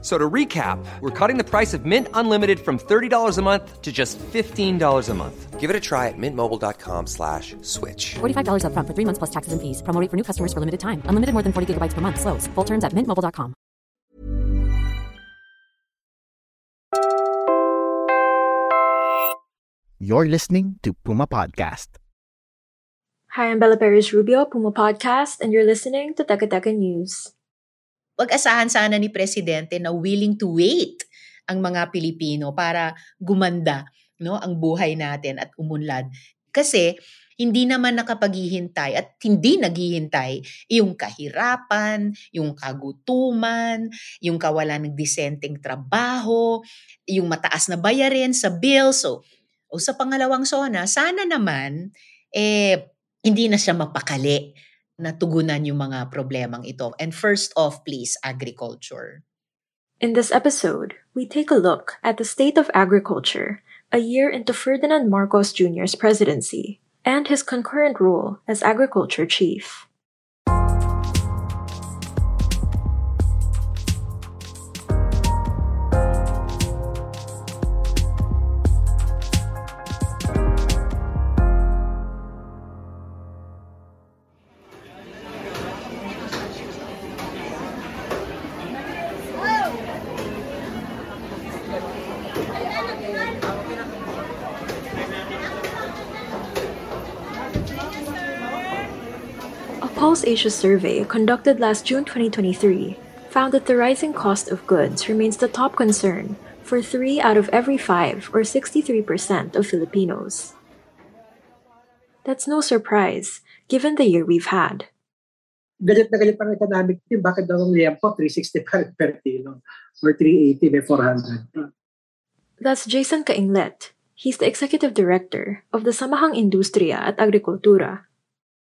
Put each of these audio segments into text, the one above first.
So to recap, we're cutting the price of Mint Unlimited from $30 a month to just $15 a month. Give it a try at mintmobile.com slash switch. $45 upfront for three months plus taxes and fees. Promo rate for new customers for limited time. Unlimited more than 40 gigabytes per month. Slows. Full terms at mintmobile.com. You're listening to Puma Podcast. Hi, I'm Bella Perez Rubio, Puma Podcast, and you're listening to Teka Teka News. Pag-asahan sana ni Presidente na willing to wait ang mga Pilipino para gumanda no ang buhay natin at umunlad. Kasi hindi naman nakapaghihintay at hindi naghihintay yung kahirapan, yung kagutuman, yung kawalan ng disenteng trabaho, yung mataas na bayarin sa bill. So, o sa pangalawang zona, sana naman eh hindi na siya mapakali natugunan yung mga problemang ito. And first off, please, agriculture. In this episode, we take a look at the state of agriculture a year into Ferdinand Marcos Jr.'s presidency and his concurrent role as agriculture chief. Pulse Asia survey conducted last June 2023 found that the rising cost of goods remains the top concern for three out of every five, or 63% of Filipinos. That's no surprise, given the year we've had. Galit na galit ang economic team, bakit daw ang liempo 365 per kilo or 380 by 400? That's Jason Kainglet. He's the executive director of the Samahang Industria at Agrikultura,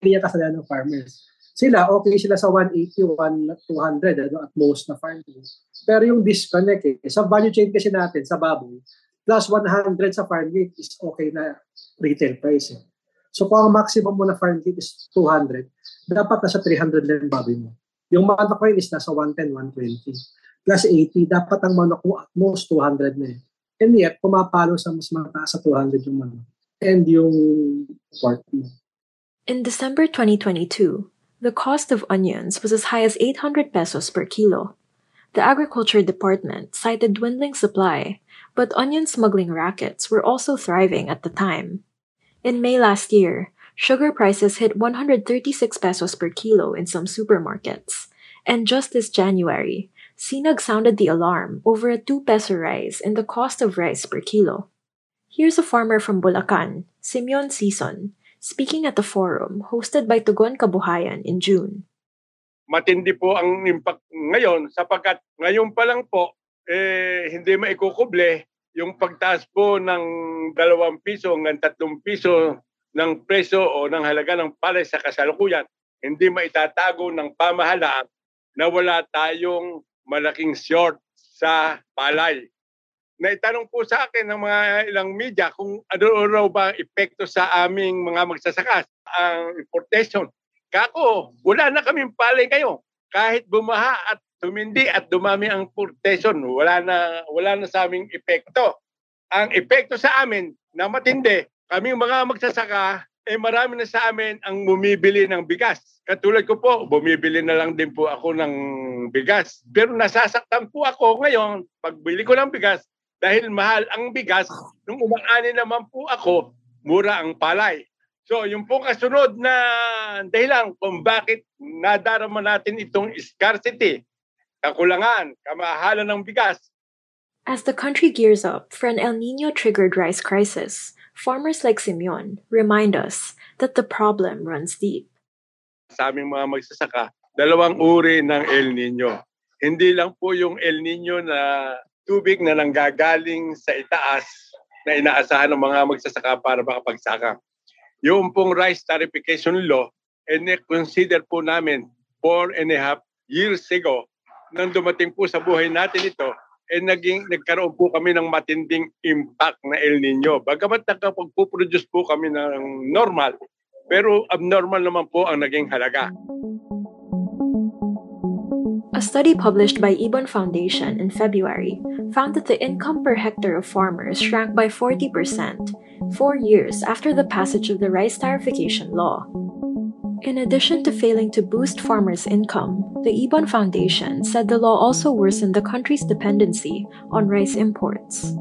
yan kasalanan ng farmers. Sila, okay sila sa 180, 200 ano, at most na farming. Pero yung disconnect eh, sa value chain kasi natin, sa baboy, plus 100 sa farm gate is okay na retail price. Eh. So kung ang maximum mo na farm gate is 200, dapat nasa 300 lang yung baboy mo. Yung manok mo is nasa 110, 120. Plus 80, dapat ang manok mo at most 200 na eh. And yet, pumapalo sa mas mataas sa 200 yung manok. And yung pork mo. In December 2022, the cost of onions was as high as 800 pesos per kilo. The Agriculture Department cited dwindling supply, but onion smuggling rackets were also thriving at the time. In May last year, sugar prices hit 136 pesos per kilo in some supermarkets. And just this January, Sinag sounded the alarm over a 2 peso rise in the cost of rice per kilo. Here's a farmer from Bulacan, Simeon Sison, speaking at the forum hosted by Tugon Kabuhayan in June. Matindi po ang impact ngayon sapagkat ngayon pa lang po eh, hindi maikukuble yung pagtaas po ng dalawang piso hanggang tatlong piso ng preso o ng halaga ng palay sa kasalukuyan. Hindi maitatago ng pamahalaan na wala tayong malaking short sa palay naitanong po sa akin ng mga ilang media kung ano raw ba epekto sa aming mga magsasaka ang importation. Kako, wala na kaming palay kayo. Kahit bumaha at tumindi at dumami ang importation, wala na wala na sa aming epekto. Ang epekto sa amin na matindi, kaming mga magsasaka eh marami na sa amin ang bumibili ng bigas. Katulad ko po, bumibili na lang din po ako ng bigas. Pero nasasaktan po ako ngayon, pagbili ko ng bigas, dahil mahal ang bigas, nung umaani naman po ako, mura ang palay. So, yung pong kasunod na dahilan kung bakit nadarama natin itong scarcity, kakulangan, kamahalan ng bigas. As the country gears up for an El Nino-triggered rice crisis, farmers like Simeon remind us that the problem runs deep. Sa aming mga magsasaka, dalawang uri ng El Nino. Hindi lang po yung El Nino na tubig na nanggagaling sa itaas na inaasahan ng mga magsasaka para makapagsaka. Yung pong rice tarification law, and consider po namin four and a half years ago nang dumating po sa buhay natin ito, eh naging, nagkaroon po kami ng matinding impact na El Nino. Bagamat nakapagpuproduce po kami ng normal, pero abnormal naman po ang naging halaga. A study published by Ibon Foundation in February found that the income per hectare of farmers shrank by 40% four years after the passage of the rice tariffication law. In addition to failing to boost farmers' income, the Ibon Foundation said the law also worsened the country's dependency on rice imports.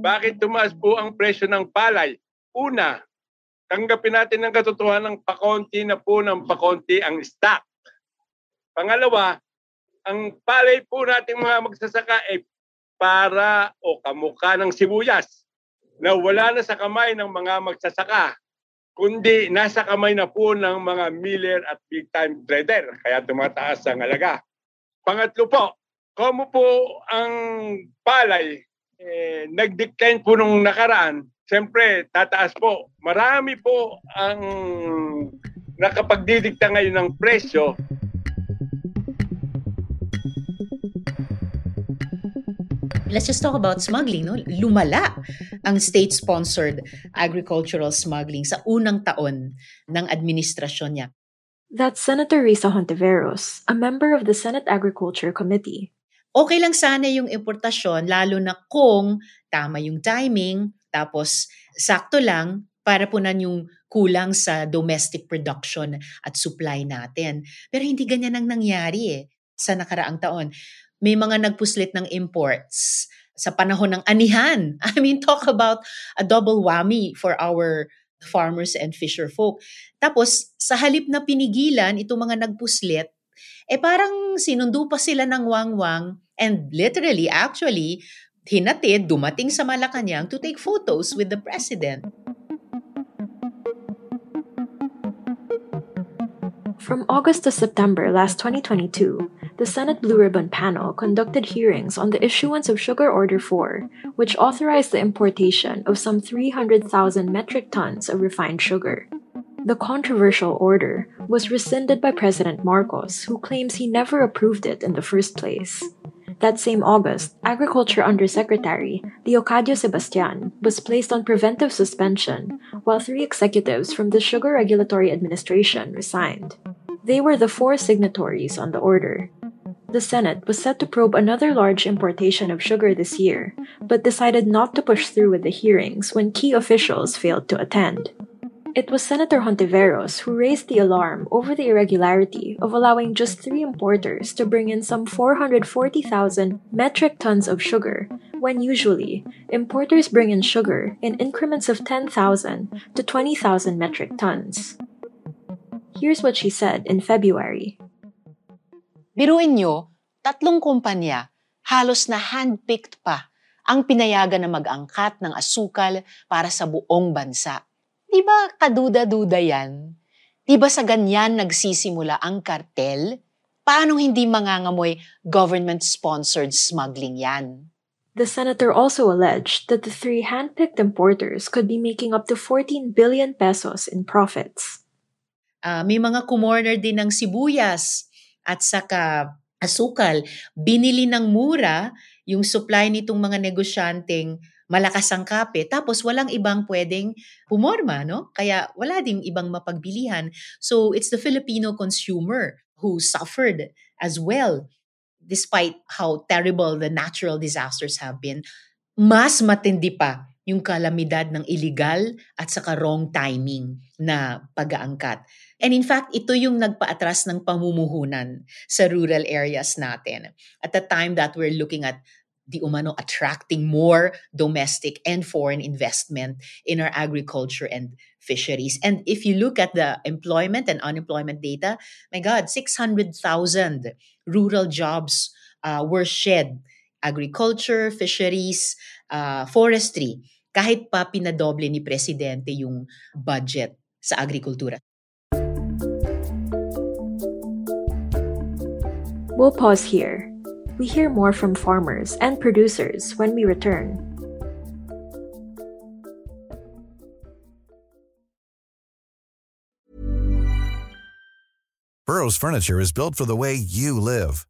Bakit tumaas po ang presyo ng palay? Una, tanggapin natin ng katotohanan ng pakonti na po ng pakonti ang stock. Pangalawa, ang palay po nating mga magsasaka ay para o kamukha ng sibuyas na wala na sa kamay ng mga magsasaka kundi nasa kamay na po ng mga miller at big time trader kaya tumataas ang halaga. Pangatlo po, kung po ang palay eh, nag-decline po nung nakaraan, siyempre tataas po. Marami po ang nakapagdidikta ngayon ng presyo Let's just talk about smuggling. No? Lumala ang state-sponsored agricultural smuggling sa unang taon ng administrasyon niya. That's Senator Risa Hontiveros, a member of the Senate Agriculture Committee. Okay lang sana yung importasyon, lalo na kung tama yung timing, tapos sakto lang para punan yung kulang sa domestic production at supply natin. Pero hindi ganyan ang nangyari eh sa nakaraang taon may mga nagpuslit ng imports sa panahon ng anihan. I mean, talk about a double whammy for our farmers and fisher folk. Tapos, sa halip na pinigilan itong mga nagpuslit, eh parang sinundo pa sila ng wangwang and literally, actually, hinatid, dumating sa Malacanang to take photos with the president. From August to September last 2022, the Senate Blue Ribbon panel conducted hearings on the issuance of Sugar Order 4, which authorized the importation of some 300,000 metric tons of refined sugar. The controversial order was rescinded by President Marcos, who claims he never approved it in the first place. That same August, Agriculture Undersecretary Leocadio Sebastian was placed on preventive suspension, while three executives from the Sugar Regulatory Administration resigned. They were the four signatories on the order. The Senate was set to probe another large importation of sugar this year, but decided not to push through with the hearings when key officials failed to attend. It was Senator Hontiveros who raised the alarm over the irregularity of allowing just three importers to bring in some 440,000 metric tons of sugar, when usually importers bring in sugar in increments of 10,000 to 20,000 metric tons. Here's what she said in February. Biruin nyo, tatlong kumpanya, halos na handpicked pa ang pinayagan na mag-angkat ng asukal para sa buong bansa. Di ba kaduda-duda yan? Di ba sa ganyan nagsisimula ang kartel? Paano hindi mangangamoy government-sponsored smuggling yan? The senator also alleged that the three handpicked importers could be making up to 14 billion pesos in profits. Uh, may mga kumorner din ng sibuyas at saka asukal. Binili ng mura yung supply nitong mga negosyanteng malakas ang kape, tapos walang ibang pwedeng pumorma, no? Kaya wala ding ibang mapagbilihan. So it's the Filipino consumer who suffered as well despite how terrible the natural disasters have been. Mas matindi pa yung kalamidad ng illegal at saka wrong timing na pag-aangkat. And in fact, ito yung nagpaatras ng pamumuhunan sa rural areas natin. At the time that we're looking at the umano attracting more domestic and foreign investment in our agriculture and fisheries. And if you look at the employment and unemployment data, my God, 600,000 rural jobs uh, were shed. Agriculture, fisheries, uh, forestry. Kahit pa pinadoble ni Presidente yung budget sa agrikultura. We'll pause here. We hear more from farmers and producers when we return. Burrow's furniture is built for the way you live.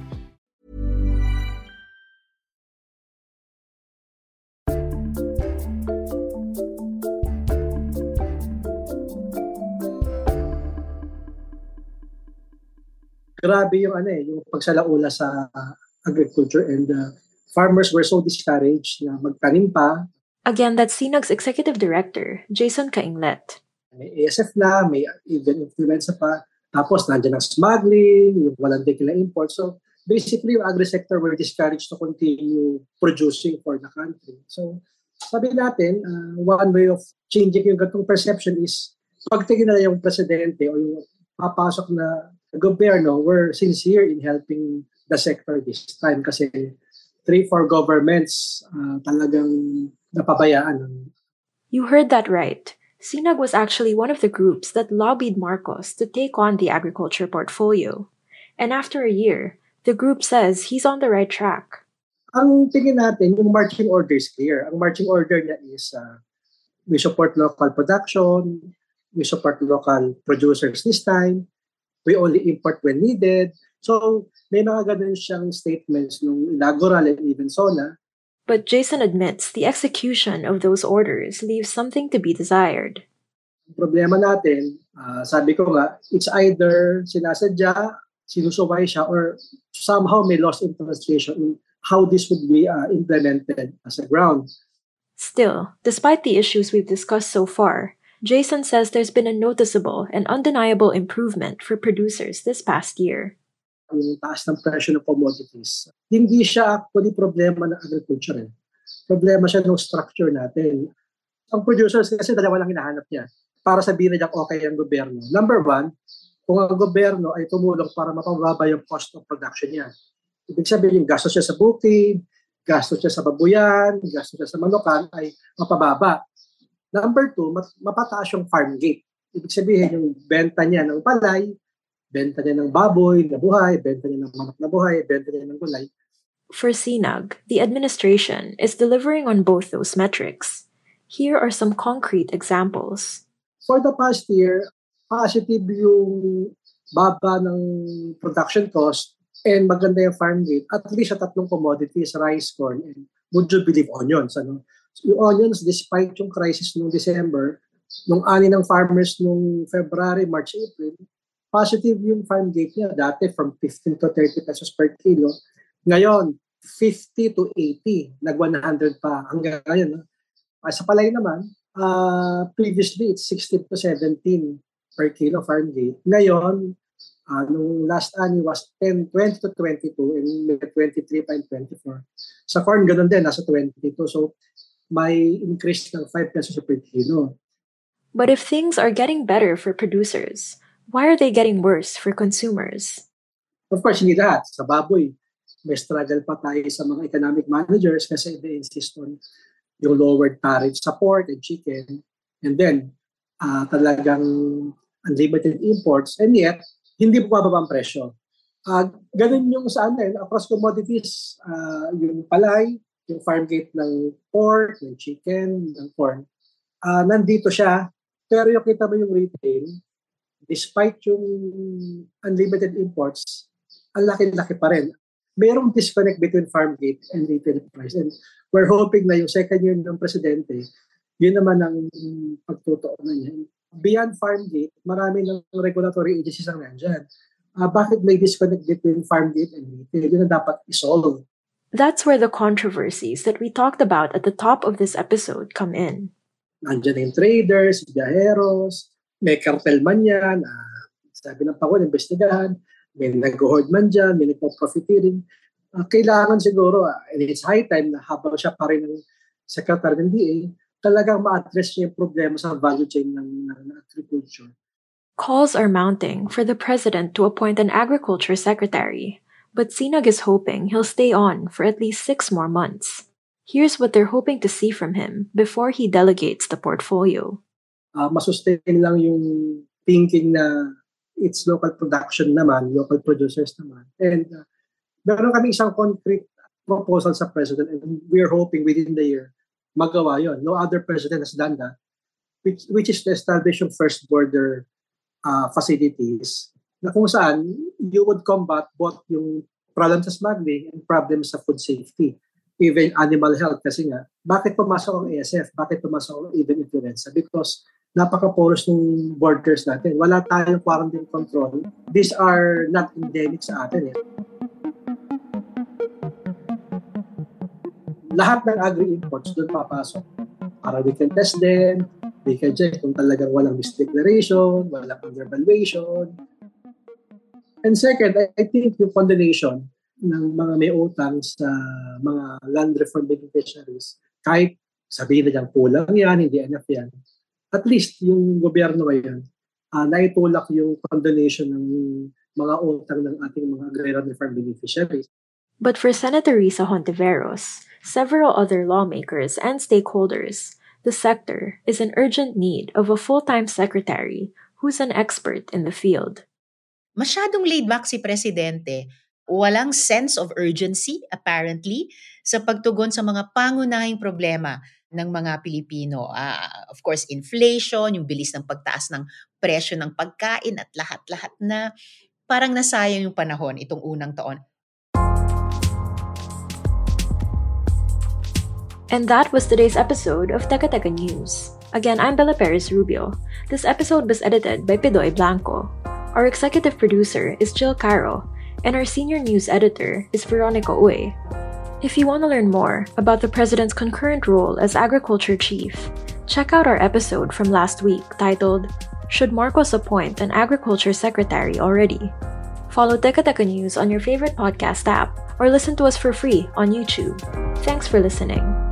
Grabe yung ano eh, yung pagsalaula sa agriculture and uh, farmers were so discouraged na magtanim pa. Again, that's CNUG's executive director, Jason Kainglet. May ASF na, may even influenza pa. Tapos nandiyan ang smuggling, yung walang tequila import. So basically yung agri-sector were discouraged to continue producing for the country. So sabi natin, uh, one way of changing yung gatong perception is pagtingin na yung presidente o yung papasok na gobyerno were sincere in helping the sector this time kasi three, four governments uh, talagang napabayaan. You heard that right. Sinag was actually one of the groups that lobbied Marcos to take on the agriculture portfolio. And after a year, the group says he's on the right track. Ang tingin natin, yung marching order is clear. Ang marching order niya is uh, we support local production, we support local producers this time, we only import when needed. So may mga ganun siyang statements nung inaugural and even SONA. But Jason admits the execution of those orders leaves something to be desired. Problema natin, uh, sabi ko nga, it's either sinasadya, sinusuway siya, or somehow may lost in translation in how this would be uh, implemented as a ground. Still, despite the issues we've discussed so far, Jason says there's been a noticeable and undeniable improvement for producers this past year. Yung taas ng presyo ng commodities, hindi siya actually problema ng agriculture. Eh. Problema siya ng structure natin. Ang producers kasi dalawa lang hinahanap niya para sabihin na okay ang gobyerno. Number one, kung ang gobyerno ay tumulong para mapababa yung cost of production niya. Ibig sabihin, gastos siya sa bukid, gastos siya sa babuyan, gastos siya sa manukan ay mapababa. Number two, mapataas yung farm gate. Ibig sabihin, yung benta niya ng palay, benta niya ng baboy na buhay, benta niya ng manok na buhay, benta niya ng gulay. For Sinag, the administration is delivering on both those metrics. Here are some concrete examples. For the past year, positive yung baba ng production cost and maganda yung farm gate, at least sa tatlong commodities, rice, corn, and would you believe onions? Ano? Yung onions, despite yung crisis noong December, nung ani ng farmers nung February, March, April, positive yung farm gate niya. Dati from 15 to 30 pesos per kilo. Ngayon, 50 to 80. Nag 100 pa hanggang ngayon. Uh, sa palay naman, uh, previously it's 16 to 17 per kilo farm gate. Ngayon, uh, nung last ani was 10, 20 to 22 and 23 pa 24. Sa corn, ganun din, nasa 22. So, may increase ng 5 pesos per kilo. But if things are getting better for producers, why are they getting worse for consumers? Of course, hindi lahat. Sa baboy, may struggle pa tayo sa mga economic managers kasi they insist on yung lowered tariff sa pork and chicken. And then, uh, talagang unlimited imports. And yet, hindi bumababa ang presyo. Uh, ganun yung sa ano, across commodities, uh, yung palay, yung farm gate ng pork, ng chicken, ng corn. Uh, nandito siya, pero yung kita mo yung retail, despite yung unlimited imports, ang laki-laki pa rin. Mayroong disconnect between farm gate and retail price. And we're hoping na yung second year ng presidente, yun naman ang pagtutuunan niya. Beyond farm gate, marami ng regulatory agencies ang nandyan. Uh, bakit may disconnect between farm gate and retail? Yun ang dapat isolve. That's where the controversies that we talked about at the top of this episode come in. Nandiyan yung traders, biyaheros, may cartel man yan, uh, sabi ng Pangulo, investigahan, may nag-hoard man dyan, may nagpo-profiteering. Uh, kailangan siguro, uh, and it's high time na habang siya pa rin ng secretary ng DA, talagang ma-address niya yung problema sa value chain ng, ng agriculture. Calls are mounting for the president to appoint an agriculture secretary but Sinag is hoping he'll stay on for at least six more months. Here's what they're hoping to see from him before he delegates the portfolio. Uh, masustain lang yung thinking na it's local production naman, local producers naman. And uh, meron kami isang concrete proposal sa president and we're hoping within the year magawa yon. No other president has done that, which, which is to establish yung first border uh, facilities na kung saan you would combat both yung problem sa smuggling and problem sa food safety. Even animal health kasi nga, bakit pumasok ang ASF? Bakit pumasok ang even influenza? Because napaka-porous ng borders natin. Wala tayong quarantine control. These are not endemic sa atin. Eh. Lahat ng agri-imports doon papasok. Para we can test them, we can check kung talagang walang misdeclaration, walang undervaluation, And second, I think yung condonation ng mga may utang sa mga land reform beneficiaries, kahit sabihin na dyan kulang yan, hindi enough yan, at least yung gobyerno ngayon, uh, naitulak yung condonation ng mga utang ng ating mga agrarian reform beneficiaries. But for Senator Risa Hontiveros, several other lawmakers and stakeholders, the sector is in urgent need of a full-time secretary who's an expert in the field. Masyadong laid back si Presidente. Walang sense of urgency, apparently, sa pagtugon sa mga pangunahing problema ng mga Pilipino. Uh, of course, inflation, yung bilis ng pagtaas ng presyo ng pagkain at lahat-lahat na parang nasayang yung panahon itong unang taon. And that was today's episode of Teka Teka News. Again, I'm Bella Perez Rubio. This episode was edited by Pidoy Blanco. Our executive producer is Jill Caro, and our senior news editor is Veronica Uy. If you want to learn more about the president's concurrent role as agriculture chief, check out our episode from last week titled Should Marcos Appoint an Agriculture Secretary Already? Follow Teka Teka News on your favorite podcast app or listen to us for free on YouTube. Thanks for listening.